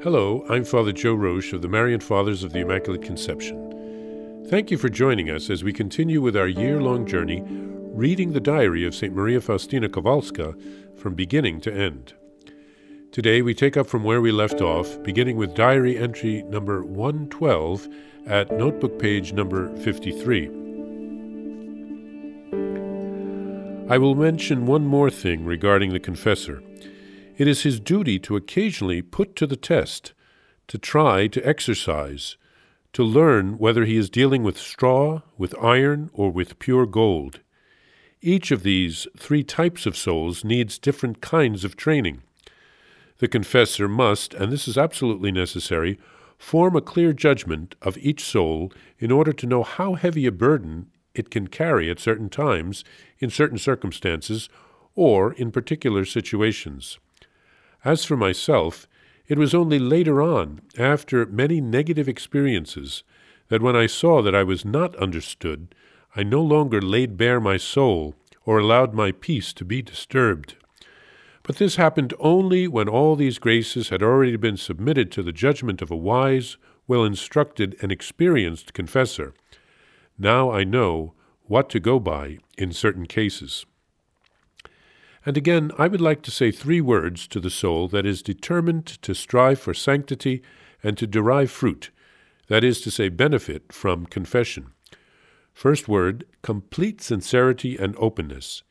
Hello, I'm Father Joe Roesch of the Marian Fathers of the Immaculate Conception. Thank you for joining us as we continue with our year long journey reading the diary of St. Maria Faustina Kowalska from beginning to end. Today we take up from where we left off, beginning with diary entry number 112 at notebook page number 53. I will mention one more thing regarding the confessor. It is his duty to occasionally put to the test, to try to exercise, to learn whether he is dealing with straw, with iron, or with pure gold. Each of these three types of souls needs different kinds of training. The confessor must, and this is absolutely necessary, form a clear judgment of each soul in order to know how heavy a burden it can carry at certain times, in certain circumstances, or in particular situations. As for myself, it was only later on, after many negative experiences, that when I saw that I was not understood, I no longer laid bare my soul or allowed my peace to be disturbed. But this happened only when all these graces had already been submitted to the judgment of a wise, well instructed, and experienced confessor. Now I know what to go by in certain cases. And again, I would like to say three words to the soul that is determined to strive for sanctity and to derive fruit, that is to say, benefit from confession. First word, complete sincerity and openness.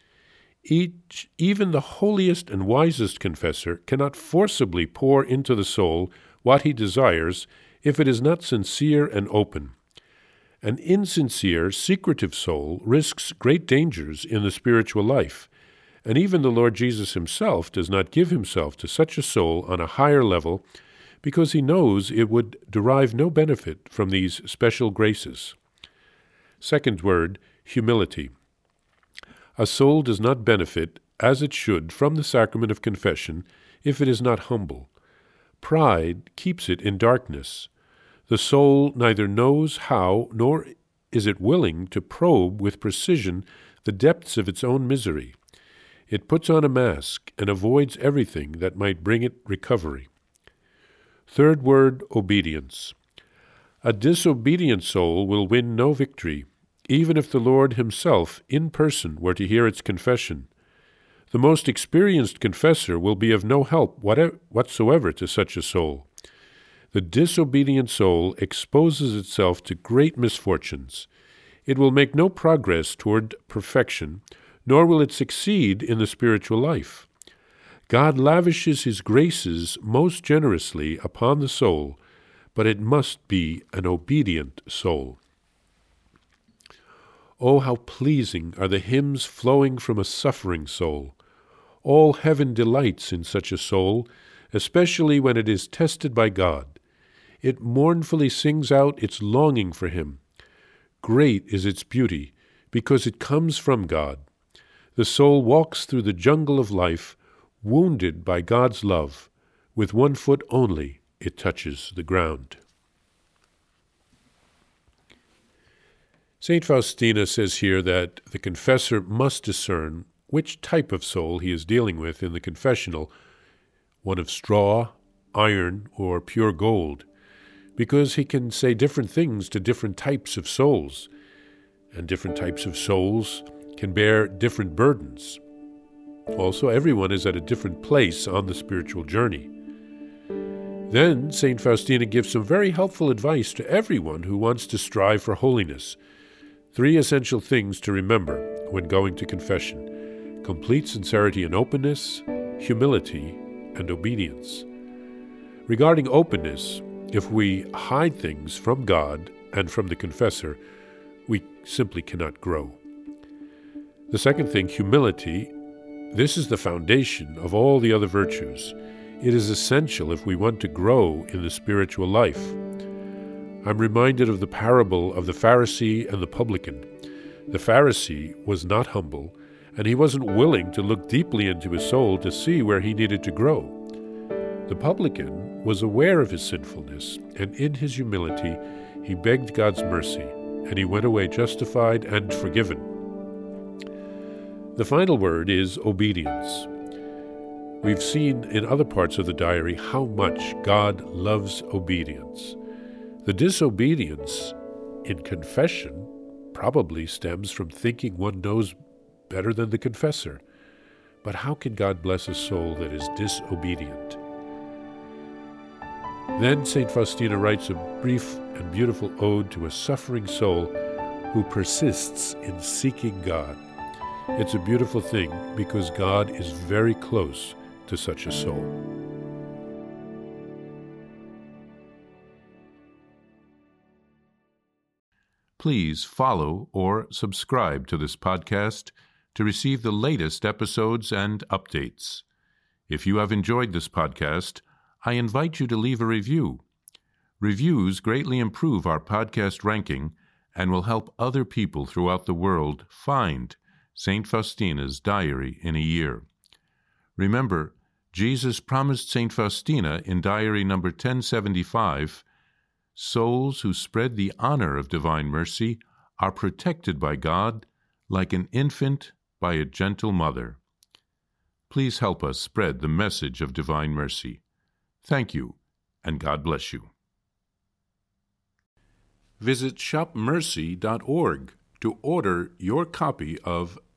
Each, even the holiest and wisest confessor cannot forcibly pour into the soul what he desires if it is not sincere and open. An insincere, secretive soul risks great dangers in the spiritual life and even the Lord Jesus himself does not give himself to such a soul on a higher level because he knows it would derive no benefit from these special graces. Second word, humility. A soul does not benefit, as it should, from the sacrament of confession if it is not humble. Pride keeps it in darkness. The soul neither knows how nor is it willing to probe with precision the depths of its own misery. It puts on a mask and avoids everything that might bring it recovery. Third word, obedience. A disobedient soul will win no victory, even if the Lord Himself in person were to hear its confession. The most experienced confessor will be of no help whatsoever to such a soul. The disobedient soul exposes itself to great misfortunes. It will make no progress toward perfection, nor will it succeed in the spiritual life. God lavishes his graces most generously upon the soul, but it must be an obedient soul. Oh, how pleasing are the hymns flowing from a suffering soul! All heaven delights in such a soul, especially when it is tested by God. It mournfully sings out its longing for Him. Great is its beauty, because it comes from God. The soul walks through the jungle of life, wounded by God's love. With one foot only, it touches the ground. St. Faustina says here that the confessor must discern which type of soul he is dealing with in the confessional one of straw, iron, or pure gold because he can say different things to different types of souls. And different types of souls can bear different burdens. Also, everyone is at a different place on the spiritual journey. Then, St. Faustina gives some very helpful advice to everyone who wants to strive for holiness. Three essential things to remember when going to confession complete sincerity and openness, humility, and obedience. Regarding openness, if we hide things from God and from the confessor, we simply cannot grow. The second thing, humility, this is the foundation of all the other virtues. It is essential if we want to grow in the spiritual life. I'm reminded of the parable of the Pharisee and the publican. The Pharisee was not humble, and he wasn't willing to look deeply into his soul to see where he needed to grow. The publican was aware of his sinfulness, and in his humility, he begged God's mercy, and he went away justified and forgiven. The final word is obedience. We've seen in other parts of the diary how much God loves obedience. The disobedience in confession probably stems from thinking one knows better than the confessor. But how can God bless a soul that is disobedient? Then St. Faustina writes a brief and beautiful ode to a suffering soul who persists in seeking God. It's a beautiful thing because God is very close to such a soul. Please follow or subscribe to this podcast to receive the latest episodes and updates. If you have enjoyed this podcast, I invite you to leave a review. Reviews greatly improve our podcast ranking and will help other people throughout the world find St. Faustina's Diary in a Year. Remember, Jesus promised St. Faustina in Diary number 1075 souls who spread the honor of divine mercy are protected by God like an infant by a gentle mother. Please help us spread the message of divine mercy. Thank you, and God bless you. Visit shopmercy.org to order your copy of